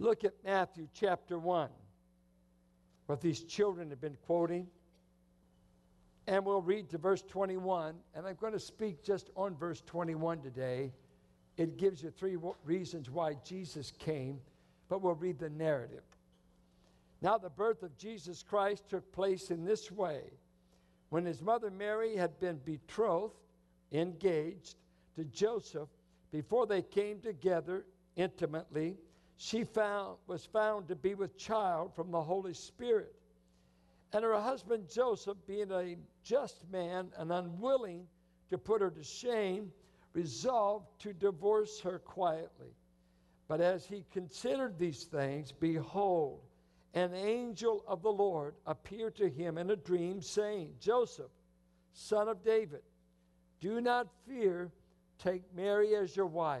Look at Matthew chapter 1, what these children have been quoting. And we'll read to verse 21. And I'm going to speak just on verse 21 today. It gives you three reasons why Jesus came, but we'll read the narrative. Now, the birth of Jesus Christ took place in this way. When his mother Mary had been betrothed, engaged to Joseph, before they came together intimately, she found, was found to be with child from the Holy Spirit. And her husband Joseph, being a just man and unwilling to put her to shame, resolved to divorce her quietly. But as he considered these things, behold, an angel of the Lord appeared to him in a dream, saying, Joseph, son of David, do not fear, take Mary as your wife,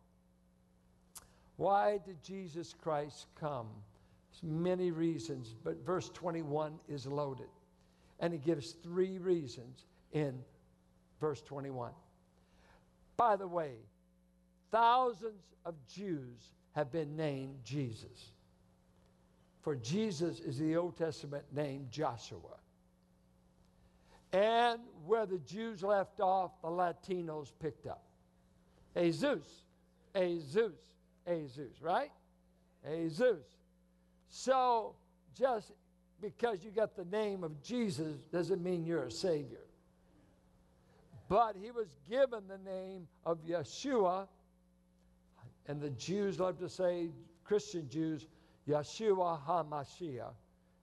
Why did Jesus Christ come? There's many reasons, but verse 21 is loaded. And he gives three reasons in verse 21. By the way, thousands of Jews have been named Jesus for Jesus is the Old Testament name Joshua. And where the Jews left off, the Latinos picked up. Jesus, Jesus, Jesus, right? Jesus. So just because you got the name of Jesus doesn't mean you're a Savior. But he was given the name of Yeshua, and the Jews love to say, Christian Jews, Yeshua HaMashiach,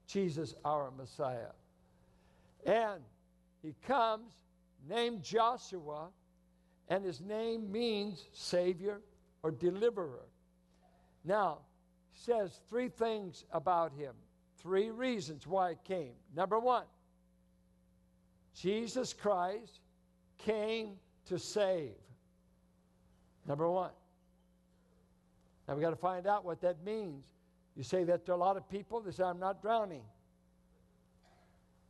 Jesus our Messiah. And he comes named Joshua, and his name means Savior or Deliverer. Now, says three things about him, three reasons why it came. Number one, Jesus Christ came to save. Number one. Now we got to find out what that means. You say that to a lot of people, they say, I'm not drowning.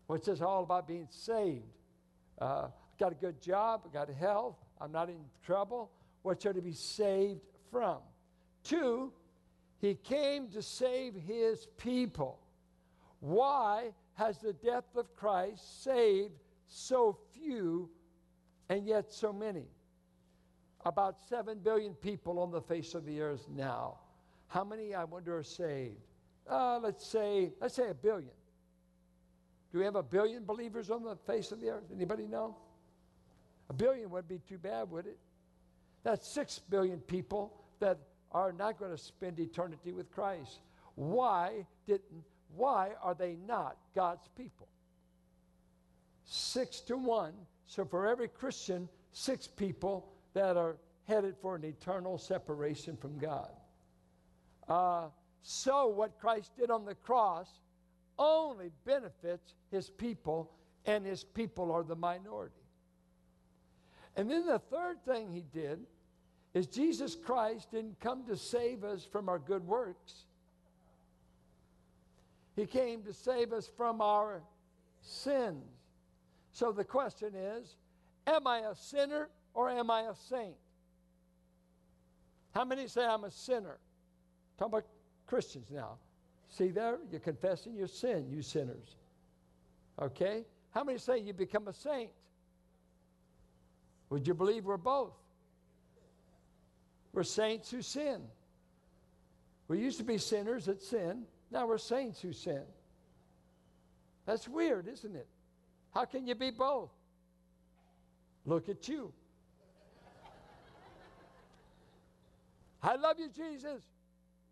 What's this all about being saved? Uh, got a good job, I got health, I'm not in trouble. What should I be saved from? Two, he came to save his people. Why has the death of Christ saved so few and yet so many? About 7 billion people on the face of the earth now. How many, I wonder, are saved? Uh, let's say, let's say a billion. Do we have a billion believers on the face of the earth? Anybody know? A billion wouldn't be too bad, would it? That's six billion people that are not going to spend eternity with Christ. Why didn't why are they not God's people? Six to one. So for every Christian, six people that are headed for an eternal separation from God. Uh, so, what Christ did on the cross only benefits his people, and his people are the minority. And then the third thing he did is Jesus Christ didn't come to save us from our good works. He came to save us from our sins. So the question is Am I a sinner or am I a saint? How many say I'm a sinner? Talking about Christians now. See there? You're confessing your sin, you sinners. Okay? How many say you become a saint? Would you believe we're both? We're saints who sin. We used to be sinners that sin. Now we're saints who sin. That's weird, isn't it? How can you be both? Look at you. I love you, Jesus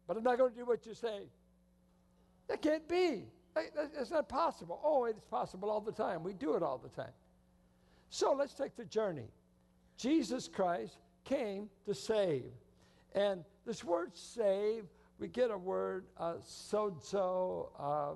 but I'm not going to do what you say. That can't be. It's not possible. Oh, it's possible all the time. We do it all the time. So let's take the journey. Jesus Christ came to save. And this word save, we get a word, uh, sozo, uh,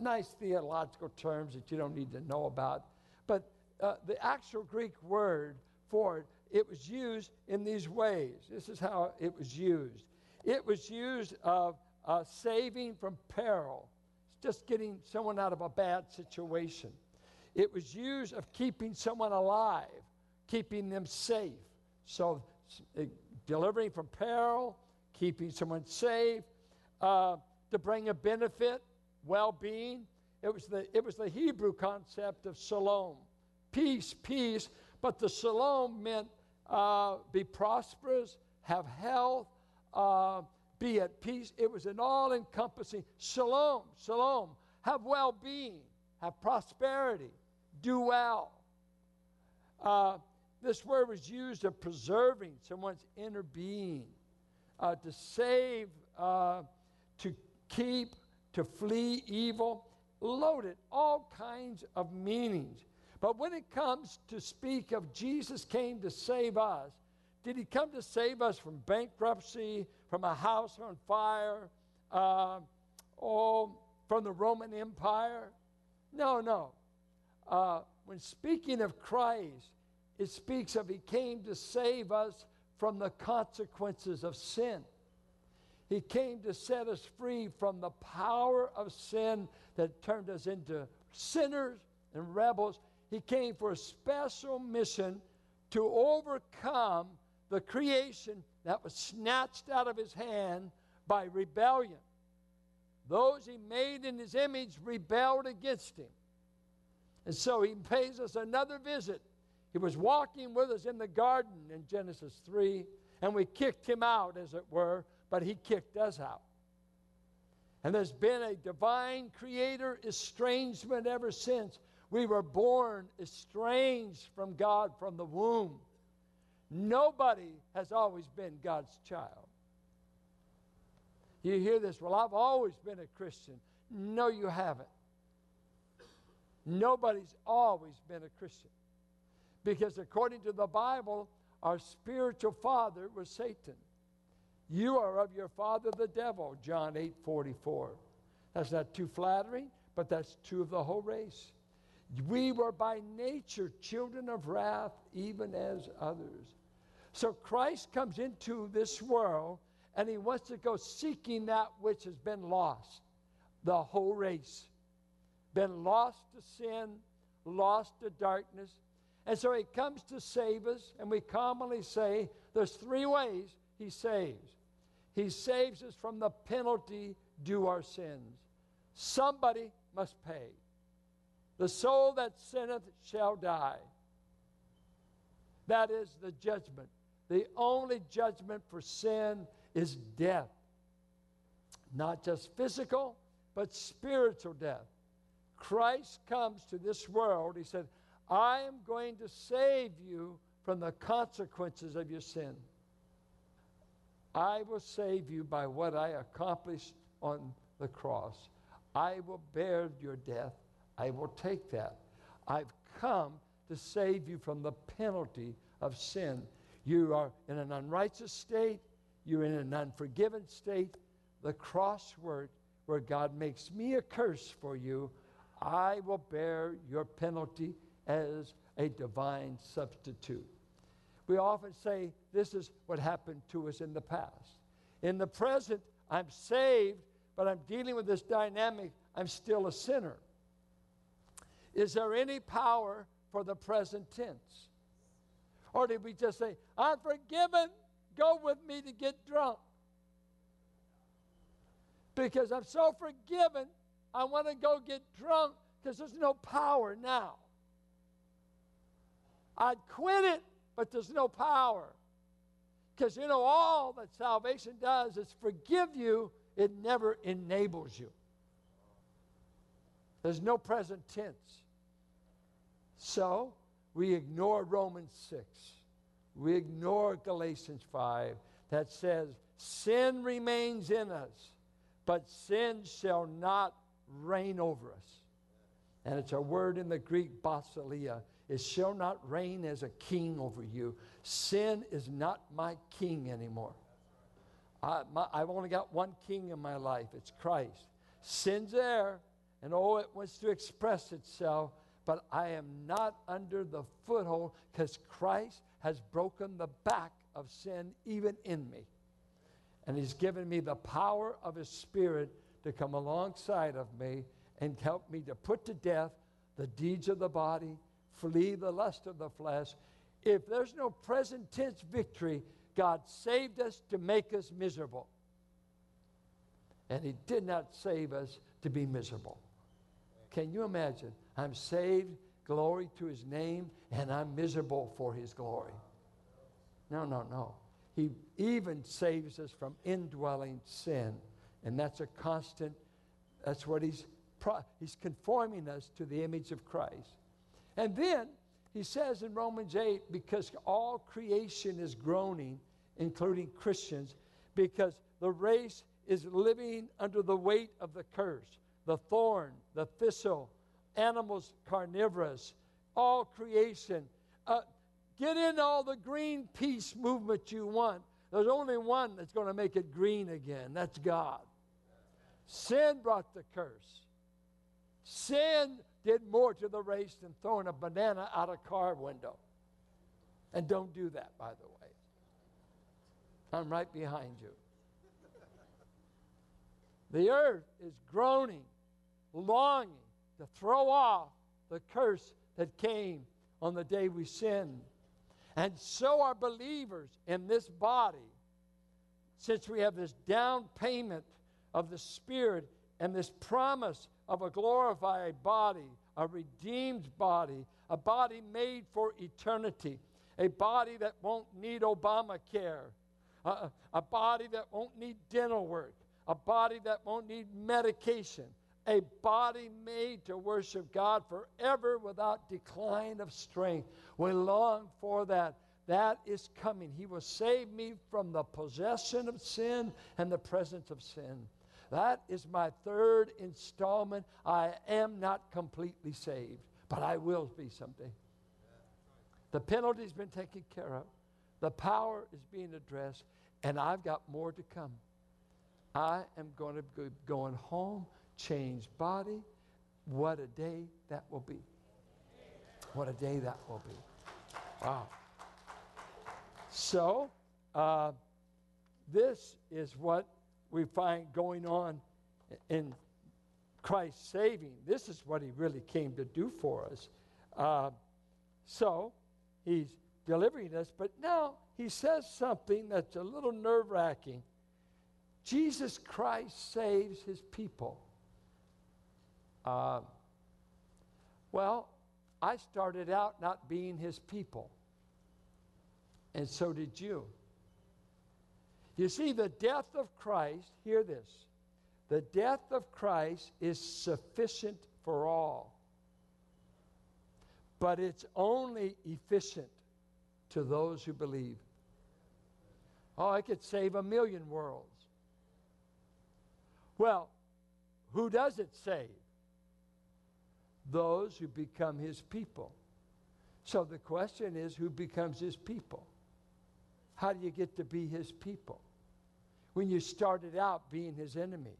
nice theological terms that you don't need to know about. But uh, the actual Greek word for it, it was used in these ways. This is how it was used. It was used of uh, saving from peril, it's just getting someone out of a bad situation. It was used of keeping someone alive, keeping them safe. So, uh, delivering from peril, keeping someone safe, uh, to bring a benefit, well being. It was, the, it was the Hebrew concept of shalom peace, peace. But the shalom meant uh, be prosperous, have health, uh, be at peace. It was an all encompassing shalom, shalom, have well being, have prosperity, do well. Uh, this word was used of preserving someone's inner being, uh, to save, uh, to keep, to flee evil, loaded, all kinds of meanings. But when it comes to speak of Jesus came to save us, did he come to save us from bankruptcy, from a house on fire, uh, or from the Roman Empire? No, no. Uh, when speaking of Christ, it speaks of he came to save us from the consequences of sin. He came to set us free from the power of sin that turned us into sinners and rebels. He came for a special mission to overcome the creation that was snatched out of his hand by rebellion. Those he made in his image rebelled against him. And so he pays us another visit. He was walking with us in the garden in Genesis 3, and we kicked him out, as it were, but he kicked us out. And there's been a divine creator estrangement ever since. We were born estranged from God from the womb. Nobody has always been God's child. You hear this, well, I've always been a Christian. No, you haven't. Nobody's always been a Christian. Because according to the Bible, our spiritual father was Satan. You are of your father the devil, John 8 44. That's not too flattering, but that's true of the whole race. We were by nature children of wrath, even as others. So Christ comes into this world and he wants to go seeking that which has been lost. The whole race. Been lost to sin, lost to darkness. And so he comes to save us, and we commonly say there's three ways he saves. He saves us from the penalty due our sins. Somebody must pay. The soul that sinneth shall die. That is the judgment. The only judgment for sin is death. Not just physical, but spiritual death. Christ comes to this world. He said, I am going to save you from the consequences of your sin. I will save you by what I accomplished on the cross. I will bear your death. I will take that. I've come to save you from the penalty of sin. You are in an unrighteous state, you're in an unforgiven state. The cross word where God makes me a curse for you, I will bear your penalty as a divine substitute. We often say this is what happened to us in the past. In the present, I'm saved, but I'm dealing with this dynamic. I'm still a sinner. Is there any power for the present tense? Or did we just say, I'm forgiven, go with me to get drunk? Because I'm so forgiven, I want to go get drunk because there's no power now. I'd quit it, but there's no power. Because you know, all that salvation does is forgive you, it never enables you. There's no present tense. So, we ignore Romans 6. We ignore Galatians 5 that says, Sin remains in us, but sin shall not reign over us. And it's a word in the Greek, basileia. It shall not reign as a king over you. Sin is not my king anymore. I, have only got one king in my life. It's Christ. Sin's there, and oh, it wants to express itself, but I am not under the foothold because Christ has broken the back of sin even in me. And He's given me the power of His Spirit to come alongside of me and help me to put to death the deeds of the body, flee the lust of the flesh. If there's no present tense victory, God saved us to make us miserable. And He did not save us to be miserable. Can you imagine? I'm saved, glory to His name, and I'm miserable for His glory. No, no, no. He even saves us from indwelling sin. And that's a constant, that's what He's, he's conforming us to the image of Christ. And then he says in Romans 8, because all creation is groaning, including Christians, because the race is living under the weight of the curse, the thorn, the thistle, animals carnivorous, all creation. Uh, get in all the green peace movement you want. There's only one that's going to make it green again. That's God. Sin brought the curse. Sin did more to the race than throwing a banana out a car window. And don't do that, by the way. I'm right behind you. The earth is groaning, longing to throw off the curse that came on the day we sinned. And so are believers in this body, since we have this down payment of the Spirit and this promise of a glorified body, a redeemed body, a body made for eternity, a body that won't need Obamacare, a, a body that won't need dental work, a body that won't need medication, a body made to worship God forever without decline of strength. We long for that. That is coming. He will save me from the possession of sin and the presence of sin. That is my third installment. I am not completely saved, but I will be someday. The penalty's been taken care of, the power is being addressed, and I've got more to come. I am going to be going home, change body. What a day that will be. What a day that will be. Wow. So, uh, this is what we find going on in Christ saving. This is what he really came to do for us. Uh, so, he's delivering us, but now he says something that's a little nerve wracking. Jesus Christ saves his people. Uh, well, I started out not being his people, and so did you. You see, the death of Christ, hear this, the death of Christ is sufficient for all, but it's only efficient to those who believe. Oh, I could save a million worlds. Well, who does it save? Those who become his people. So the question is who becomes his people? How do you get to be his people? When you started out being his enemy,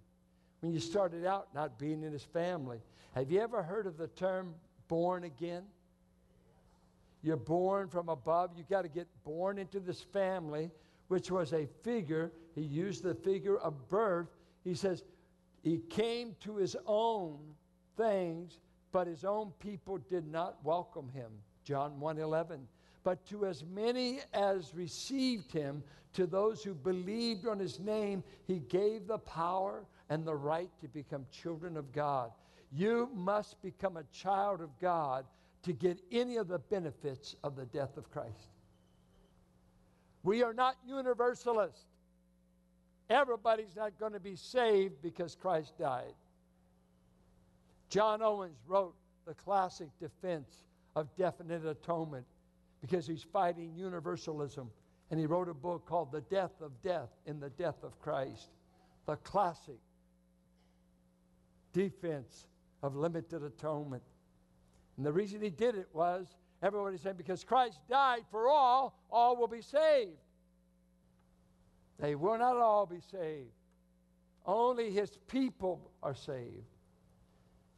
when you started out not being in his family. Have you ever heard of the term born again? You're born from above. You got to get born into this family, which was a figure. He used the figure of birth. He says, He came to his own things, but his own people did not welcome him. John 1 11. But to as many as received him, to those who believed on his name, he gave the power and the right to become children of God. You must become a child of God to get any of the benefits of the death of Christ. We are not universalists. Everybody's not going to be saved because Christ died. John Owens wrote the classic defense of definite atonement because he's fighting universalism. And he wrote a book called The Death of Death in the Death of Christ, the classic defense of limited atonement. And the reason he did it was everybody said, because Christ died for all, all will be saved. They will not all be saved. Only his people are saved.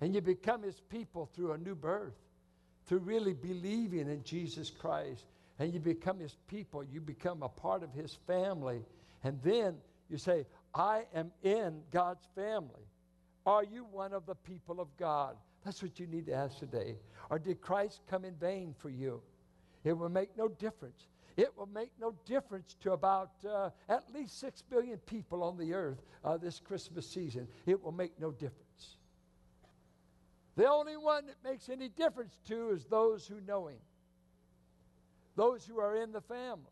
And you become his people through a new birth, through really believing in Jesus Christ. And you become his people. You become a part of his family. And then you say, I am in God's family. Are you one of the people of God? That's what you need to ask today. Or did Christ come in vain for you? It will make no difference. It will make no difference to about uh, at least six billion people on the earth uh, this Christmas season. It will make no difference. The only one that makes any difference to is those who know Him, those who are in the family.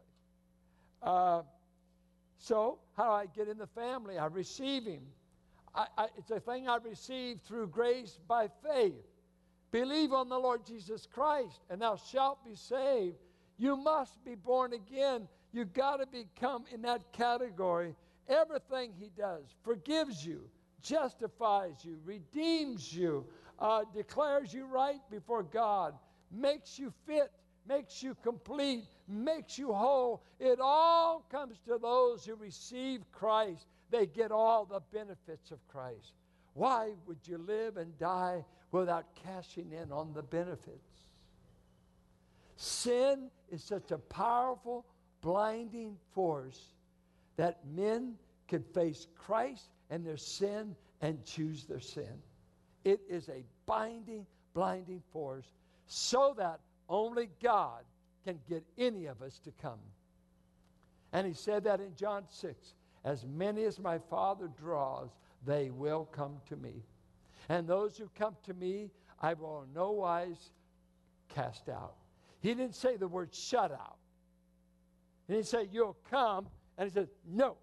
Uh, so, how do I get in the family? I receive Him. I, I, it's a thing I receive through grace by faith. Believe on the Lord Jesus Christ, and thou shalt be saved. You must be born again. You've got to become in that category. Everything He does forgives you, justifies you, redeems you, uh, declares you right before God, makes you fit, makes you complete, makes you whole. It all comes to those who receive Christ. They get all the benefits of Christ. Why would you live and die without cashing in on the benefits? Sin is such a powerful, blinding force that men can face Christ and their sin and choose their sin. It is a binding, blinding force so that only God can get any of us to come. And he said that in John 6 As many as my Father draws, they will come to me. And those who come to me, I will in no wise cast out. He didn't say the word shut out. He didn't say you'll come, and he said, no,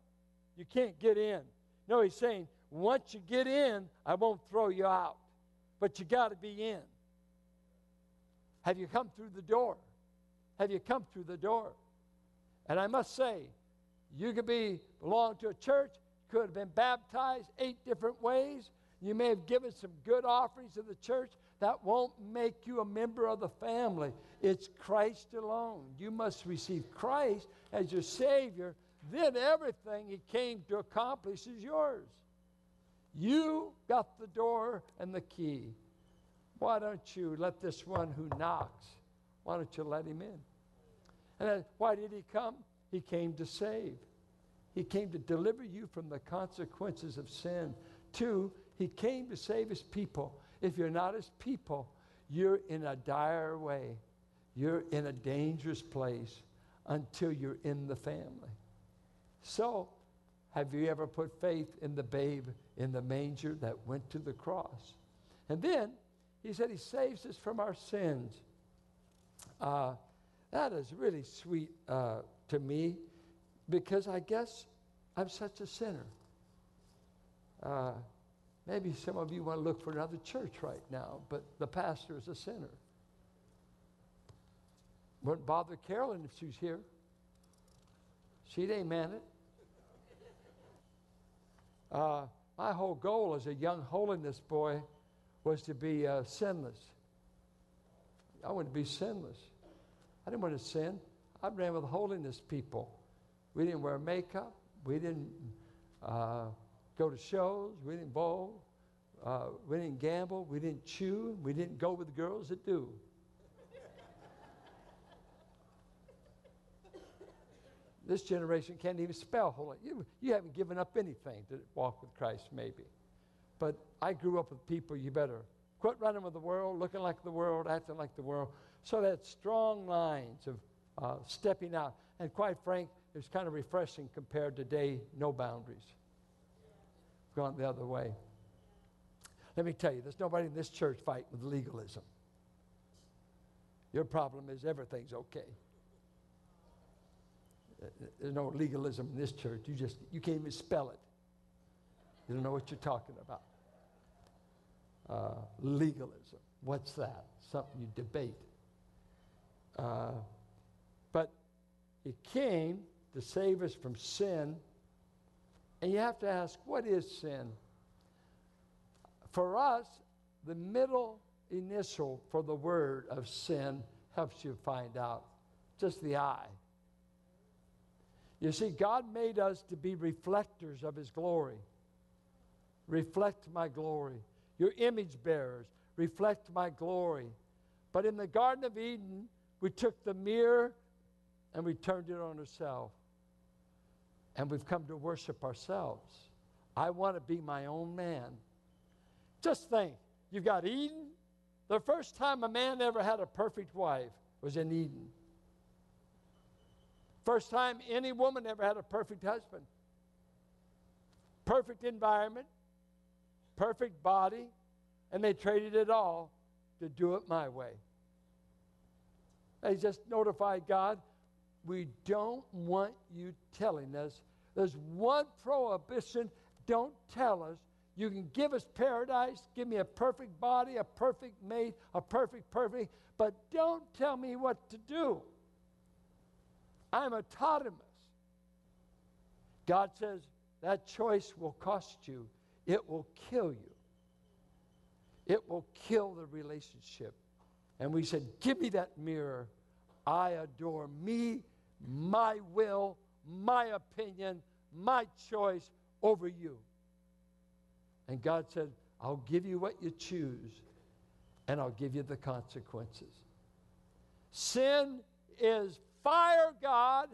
you can't get in. No, he's saying once you get in, I won't throw you out, but you got to be in. Have you come through the door? Have you come through the door? And I must say, you could be belong to a church, could have been baptized eight different ways. You may have given some good offerings to the church. That won't make you a member of the family. It's Christ alone. You must receive Christ as your Savior. Then everything He came to accomplish is yours. You got the door and the key. Why don't you let this one who knocks, why don't you let him in? And why did he come? He came to save. He came to deliver you from the consequences of sin. Two, he came to save his people. If you're not his people, you're in a dire way. You're in a dangerous place until you're in the family. So, have you ever put faith in the babe in the manger that went to the cross? And then he said he saves us from our sins. Uh, that is really sweet uh, to me because I guess I'm such a sinner. Uh, maybe some of you want to look for another church right now, but the pastor is a sinner. Wouldn't bother Carolyn if she's here. She'd amen it. Uh, my whole goal as a young holiness boy was to be uh, sinless. I wanted to be sinless. I didn't want to sin. I ran with holiness people. We didn't wear makeup. We didn't uh, go to shows. We didn't bowl. Uh, we didn't gamble. We didn't chew. We didn't go with girls that do. This generation can't even spell holy. You, you haven't given up anything to walk with Christ, maybe. But I grew up with people, you better quit running with the world, looking like the world, acting like the world. So that strong lines of uh, stepping out. And quite frank, it's kind of refreshing compared to today, no boundaries. We've Gone the other way. Let me tell you, there's nobody in this church fighting with legalism. Your problem is everything's okay. There's no legalism in this church. You just you can't even spell it. You don't know what you're talking about. Uh, legalism. What's that? Something you debate. Uh, but he came to save us from sin. And you have to ask, what is sin? For us, the middle initial for the word of sin helps you find out. Just the I. You see, God made us to be reflectors of His glory. Reflect my glory. your image bearers, reflect my glory. But in the Garden of Eden, we took the mirror and we turned it on ourselves. And we've come to worship ourselves. I want to be my own man. Just think you've got Eden. The first time a man ever had a perfect wife was in Eden. First time any woman ever had a perfect husband. Perfect environment, perfect body, and they traded it all to do it my way. They just notified God, we don't want you telling us. There's one prohibition. Don't tell us. You can give us paradise, give me a perfect body, a perfect mate, a perfect, perfect, but don't tell me what to do. I'm autonomous. God says that choice will cost you, it will kill you, it will kill the relationship. And we said, Give me that mirror. I adore me, my will, my opinion, my choice over you. And God said, I'll give you what you choose, and I'll give you the consequences. Sin is fire God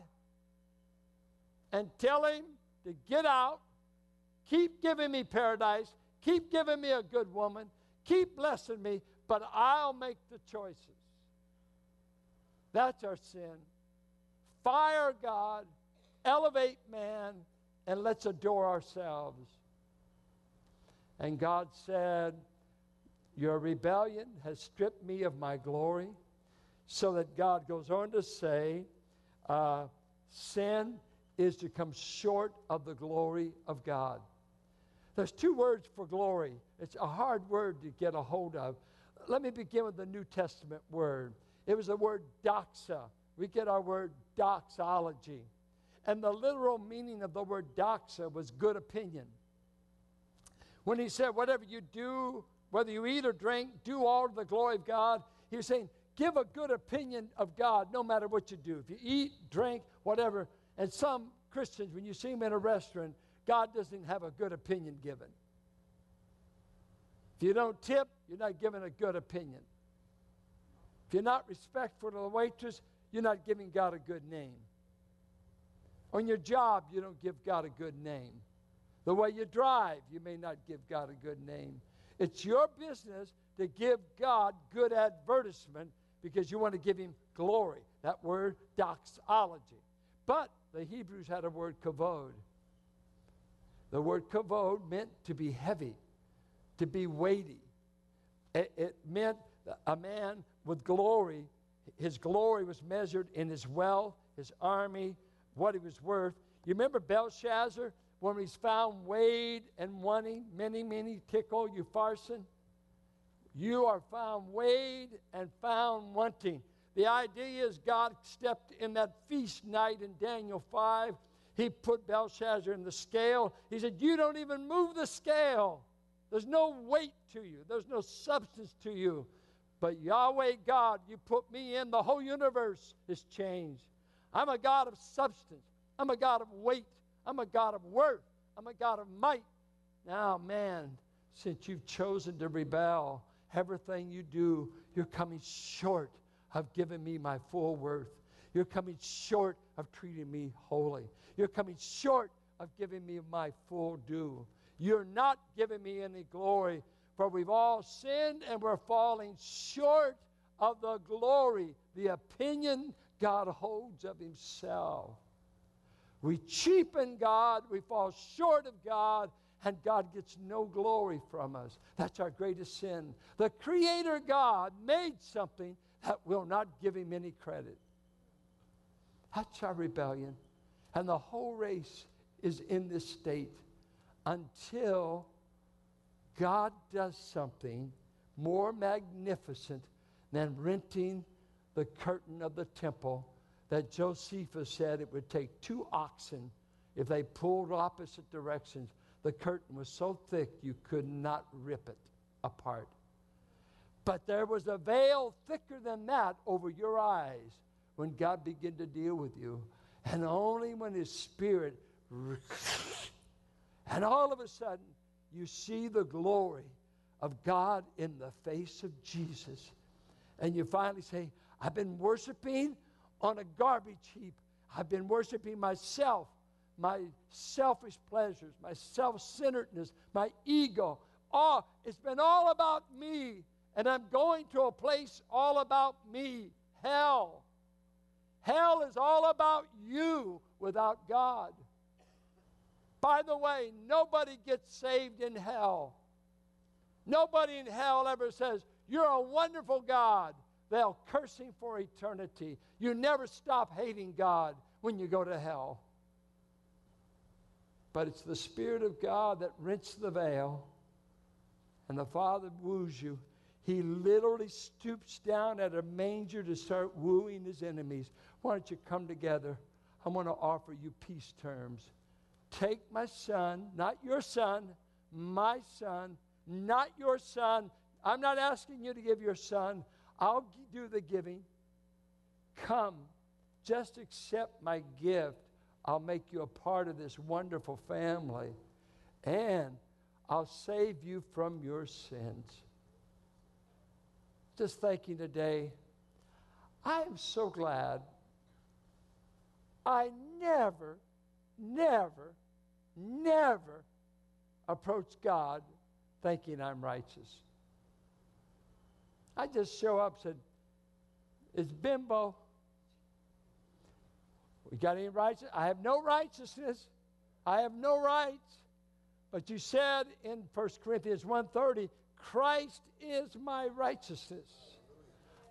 and tell him to get out, keep giving me paradise, keep giving me a good woman, keep blessing me, but I'll make the choices. That's our sin. Fire God, elevate man, and let's adore ourselves. And God said, Your rebellion has stripped me of my glory. So that God goes on to say, uh, sin is to come short of the glory of God. There's two words for glory. It's a hard word to get a hold of. Let me begin with the New Testament word. It was the word doxa. We get our word doxology. And the literal meaning of the word doxa was good opinion. When he said, whatever you do, whether you eat or drink, do all to the glory of God, he was saying, give a good opinion of God no matter what you do. If you eat, drink, whatever. And some Christians, when you see them in a restaurant, God doesn't have a good opinion given. If you don't tip, you're not giving a good opinion. If you're not respectful to the waitress, you're not giving God a good name. On your job, you don't give God a good name. The way you drive, you may not give God a good name. It's your business to give God good advertisement because you want to give him glory. That word, doxology. But the Hebrews had a word, kavod. The word kavod meant to be heavy, to be weighty. It, it meant a man with glory. His glory was measured in his wealth, his army, what he was worth. You remember Belshazzar when he's found weighed and wanting, mene, mene, tekel, upharsin? You are found weighed and found wanting. The idea is God stepped in that feast night in Daniel 5. He put Belshazzar in the scale. He said, You don't even move the scale. There's no weight to you, there's no substance to you. But Yahweh God, you put me in, the whole universe is changed. I'm a God of substance, I'm a God of weight, I'm a God of worth, I'm a God of might. Now, man, since you've chosen to rebel, everything you do, you're coming short of giving me my full worth. You're coming short of treating me holy. You're coming short of giving me my full due. You're not giving me any glory, for we've all sinned and we're falling short of the glory, the opinion God holds of Himself. We cheapen God, we fall short of God, and God gets no glory from us. That's our greatest sin. The Creator God made something that will not give Him any credit. That's our rebellion. And the whole race is in this state until God does something more magnificent than renting the curtain of the temple that Josephus said it would take two oxen if they pulled opposite directions the curtain was so thick you could not rip it apart. But there was a veil thicker than that over your eyes when God began to deal with you. And only when His Spirit, and all of a sudden, you see the glory of God in the face of Jesus. And you finally say, I've been worshiping on a garbage heap. I've been worshiping myself, my selfish pleasures, my self centeredness, my ego. Oh, it's been all about me. And I'm going to a place all about me hell. Hell is all about you without God. By the way, nobody gets saved in hell. Nobody in hell ever says, You're a wonderful God. They'll curse him for eternity. You never stop hating God when you go to hell. But it's the Spirit of God that rents the veil, and the Father woos you. He literally stoops down at a manger to start wooing his enemies. Why don't you come together? I want to offer you peace terms. Take my son, not your son, my son, not your son. I'm not asking you to give your son. I'll do the giving. Come, just accept my gift. I'll make you a part of this wonderful family. And I'll save you from your sins. Just thinking today, I am so glad I never, never, never approach God thinking I'm righteous. I just show up and said, It's bimbo. We got any righteousness? I have no righteousness. I have no rights. But you said in 1 Corinthians 1:30, Christ is my righteousness.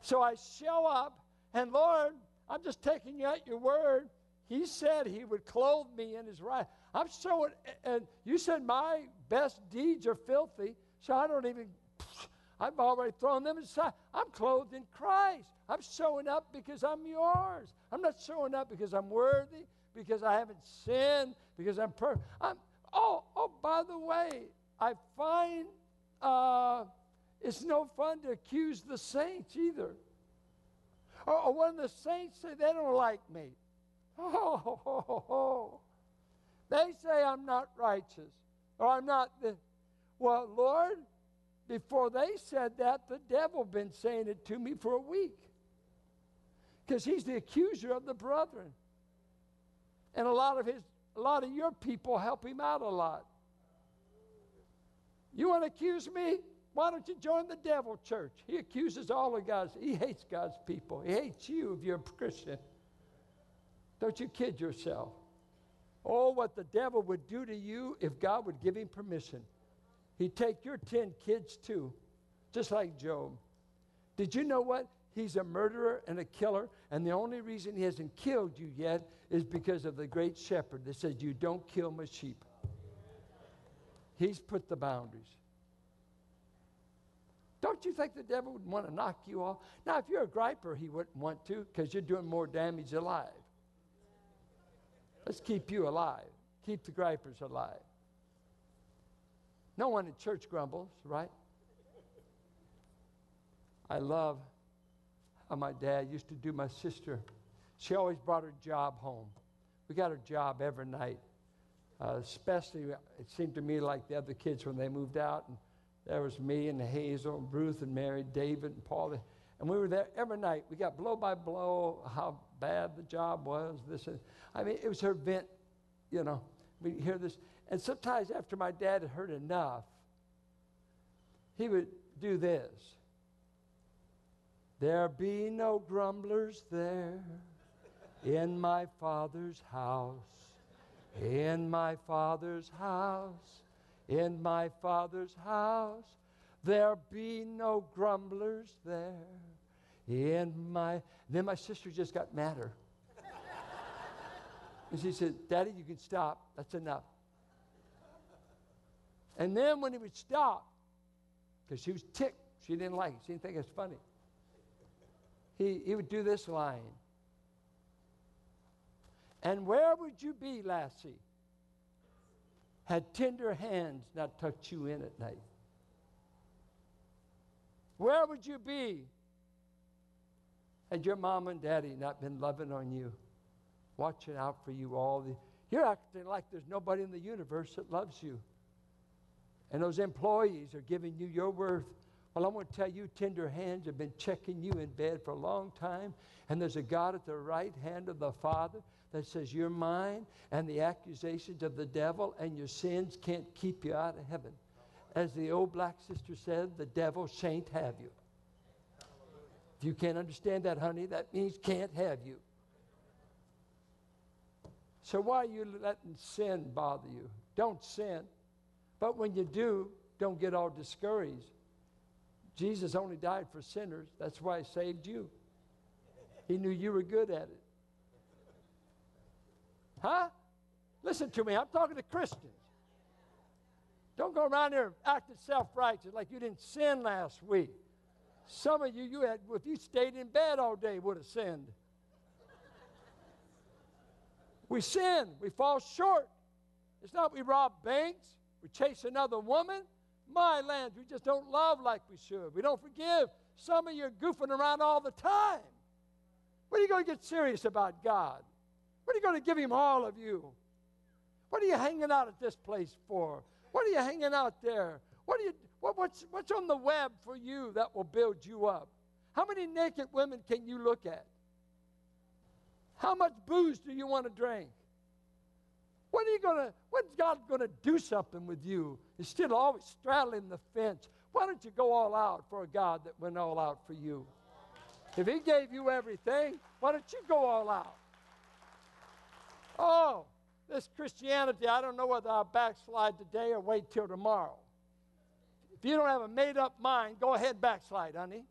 So I show up, and Lord, I'm just taking you at your word. He said he would clothe me in his right. I'm showing, and you said my best deeds are filthy, so I don't even, I've already thrown them aside. I'm clothed in Christ. I'm showing up because I'm yours. I'm not showing up because I'm worthy, because I haven't sinned, because I'm perfect. I'm, oh, oh, by the way, I find uh, it's no fun to accuse the saints either. Or, or when the saints say they don't like me, oh, oh, oh, oh. they say I'm not righteous or I'm not the. Well, Lord, before they said that, the devil been saying it to me for a week because he's the accuser of the brethren, and a lot of his, a lot of your people help him out a lot. You want to accuse me? Why don't you join the devil church? He accuses all of God's. He hates God's people. He hates you if you're a Christian. Don't you kid yourself. Oh, what the devil would do to you if God would give him permission. He'd take your 10 kids too, just like Job. Did you know what? He's a murderer and a killer, and the only reason he hasn't killed you yet is because of the great shepherd that says, You don't kill my sheep. He's put the boundaries. Don't you think the devil would want to knock you off? Now, if you're a griper, he wouldn't want to because you're doing more damage alive. Let's keep you alive. Keep the gripers alive. No one in church grumbles, right? I love how my dad used to do my sister. She always brought her job home. We got her job every night. Uh, especially, it seemed to me like the other kids when they moved out. And there was me and Hazel and Ruth and Mary, David and Paul. And we were there every night. We got blow by blow how bad the job was. This, and, I mean, it was her vent, you know. We hear this. And sometimes after my dad had heard enough, he would do this. There be no grumblers there in my father's house. In my father's house, in my father's house, there be no grumblers there. In my, then my sister just got madder. and she said, Daddy, you can stop. That's enough. And then when he would stop, because she was ticked, she didn't like it, she didn't think it was funny, he, he would do this line and where would you be, lassie, had tender hands not tucked you in at night? Where would you be had your mom and daddy not been loving on you, watching out for you all the you're acting like there's nobody in the universe that loves you. And those employees are giving you your worth. Well, I want to tell you, tender hands have been checking you in bed for a long time, and there's a God at the right hand of the Father that says you're mine, and the accusations of the devil and your sins can't keep you out of heaven. As the old black sister said, the devil shan't have you. If you can't understand that, honey, that means can't have you. So why are you letting sin bother you? Don't sin. But when you do, don't get all discouraged. Jesus only died for sinners. That's why he saved you. He knew you were good at it. Huh? Listen to me. I'm talking to Christians. Don't go around there acting self righteous like you didn't sin last week. Some of you, you had, if you stayed in bed all day, would have sinned. We sin, we fall short. It's not we rob banks, we chase another woman. My land, we just don't love like we should. We don't forgive. Some of you are goofing around all the time. When are you going to get serious about God? When are you going to give Him all of you? What are you hanging out at this place for? What are you hanging out there? What, are you, what, what's, what's on the web for you that will build you up? How many naked women can you look at? How much booze do you want to drink? When are you gonna, when's God gonna do something with you instead of always straddling the fence? Why don't you go all out for a God that went all out for you? If He gave you everything, why don't you go all out? Oh, this Christianity, I don't know whether I'll backslide today or wait till tomorrow. If you don't have a made up mind, go ahead backslide, honey.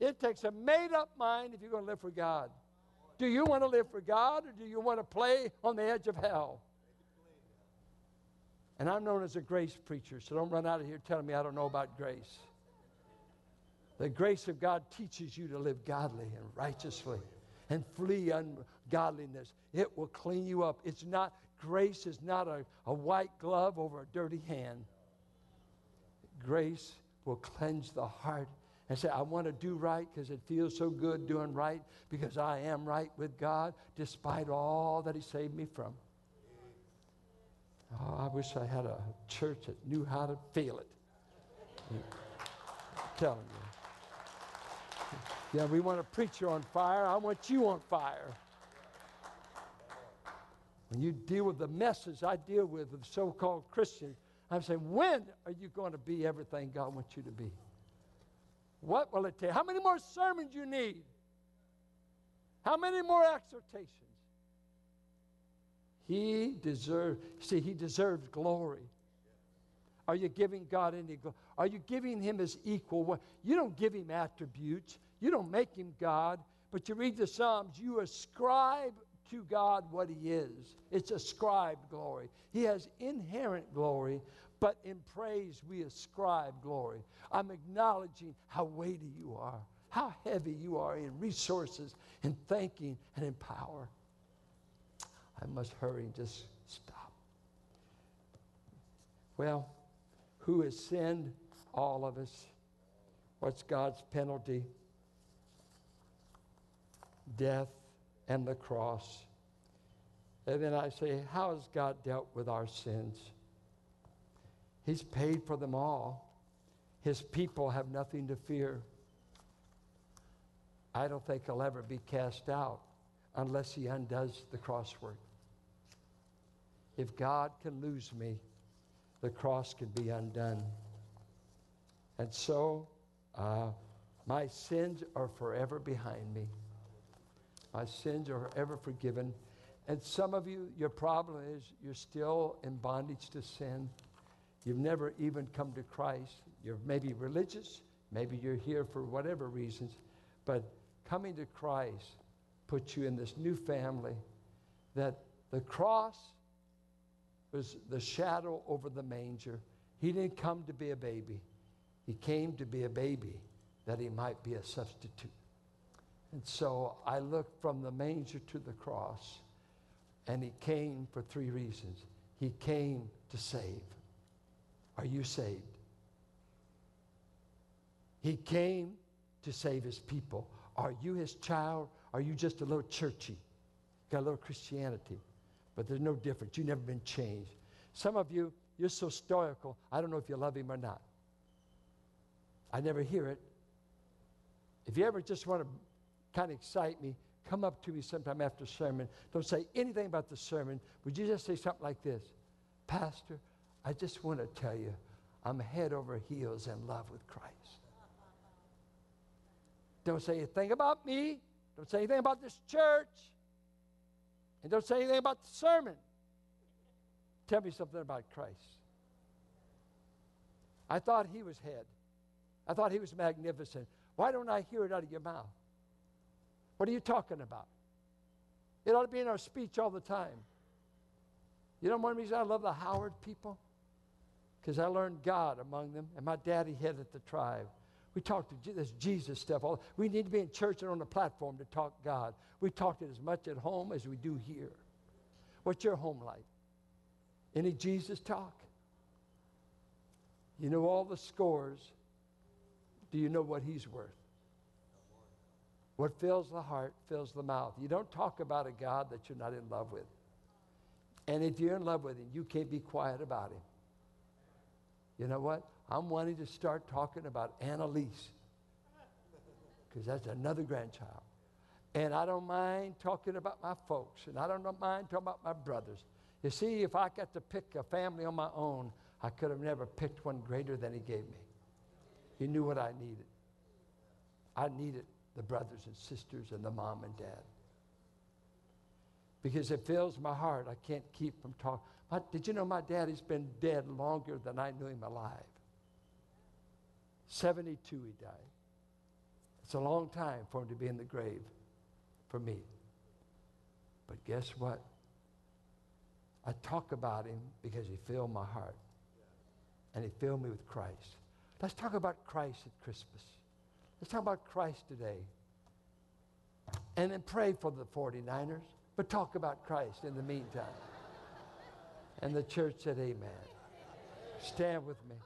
It takes a made up mind if you're going to live for God. Do you want to live for God or do you want to play on the edge of hell? And I'm known as a grace preacher, so don't run out of here telling me I don't know about grace. The grace of God teaches you to live godly and righteously and flee ungodliness. It will clean you up. It's not, grace is not a, a white glove over a dirty hand. Grace will cleanse the heart and say, I want to do right because it feels so good doing right because I am right with God despite all that He saved me from. Oh, I wish I had a church that knew how to feel it. I'm telling you. Yeah, we want a preacher on fire. I want you on fire. When you deal with the messes I deal with with so called Christians, I'm saying, when are you going to be everything God wants you to be? What will it take? How many more sermons you need? How many more exhortations? He deserves, see, he deserves glory. Are you giving God any glory? Are you giving him his equal? You don't give him attributes. You don't make him God. But you read the Psalms, you ascribe to God what he is. It's ascribed glory. He has inherent glory, but in praise we ascribe glory. I'm acknowledging how weighty you are, how heavy you are in resources, in thinking, and in power. I must hurry and just stop. Well, who has sinned? All of us. What's God's penalty? Death and the cross. And then I say, how has God dealt with our sins? He's paid for them all. His people have nothing to fear. I don't think he'll ever be cast out unless he undoes the crosswork. If God can lose me, the cross can be undone. And so, uh, my sins are forever behind me. My sins are ever forgiven. And some of you, your problem is you're still in bondage to sin. You've never even come to Christ. You're maybe religious, maybe you're here for whatever reasons, but coming to Christ puts you in this new family that the cross was the shadow over the manger. He didn't come to be a baby, He came to be a baby that He might be a substitute. And so I look from the manger to the cross, and He came for three reasons. He came to save. Are you saved? He came to save his people. Are you his child? Are you just a little churchy? Got a little Christianity, but there's no difference. You've never been changed. Some of you, you're so stoical. I don't know if you love him or not. I never hear it. If you ever just want to kind of excite me, come up to me sometime after sermon. Don't say anything about the sermon. Would you just say something like this? Pastor, I just want to tell you, I'm head over heels in love with Christ. Don't say anything about me. Don't say anything about this church. And don't say anything about the sermon. Tell me something about Christ. I thought he was head. I thought he was magnificent. Why don't I hear it out of your mouth? What are you talking about? It ought to be in our speech all the time. You know one reason I love the Howard people? Because I learned God among them, and my daddy headed the tribe. We talk to this Jesus stuff. All, we need to be in church and on the platform to talk God. We talked it as much at home as we do here. What's your home like? Any Jesus talk? You know all the scores. Do you know what he's worth? What fills the heart fills the mouth. You don't talk about a God that you're not in love with. And if you're in love with him, you can't be quiet about him. You know what? I'm wanting to start talking about Annalise because that's another grandchild. And I don't mind talking about my folks, and I don't mind talking about my brothers. You see, if I got to pick a family on my own, I could have never picked one greater than He gave me. He knew what I needed. I needed the brothers and sisters and the mom and dad. Because it fills my heart. I can't keep from talking. Did you know my daddy's been dead longer than I knew him alive? 72 he died. It's a long time for him to be in the grave for me. But guess what? I talk about him because he filled my heart. And he filled me with Christ. Let's talk about Christ at Christmas. Let's talk about Christ today. And then pray for the 49ers, but talk about Christ in the meantime. And the church said, Amen. Stand with me.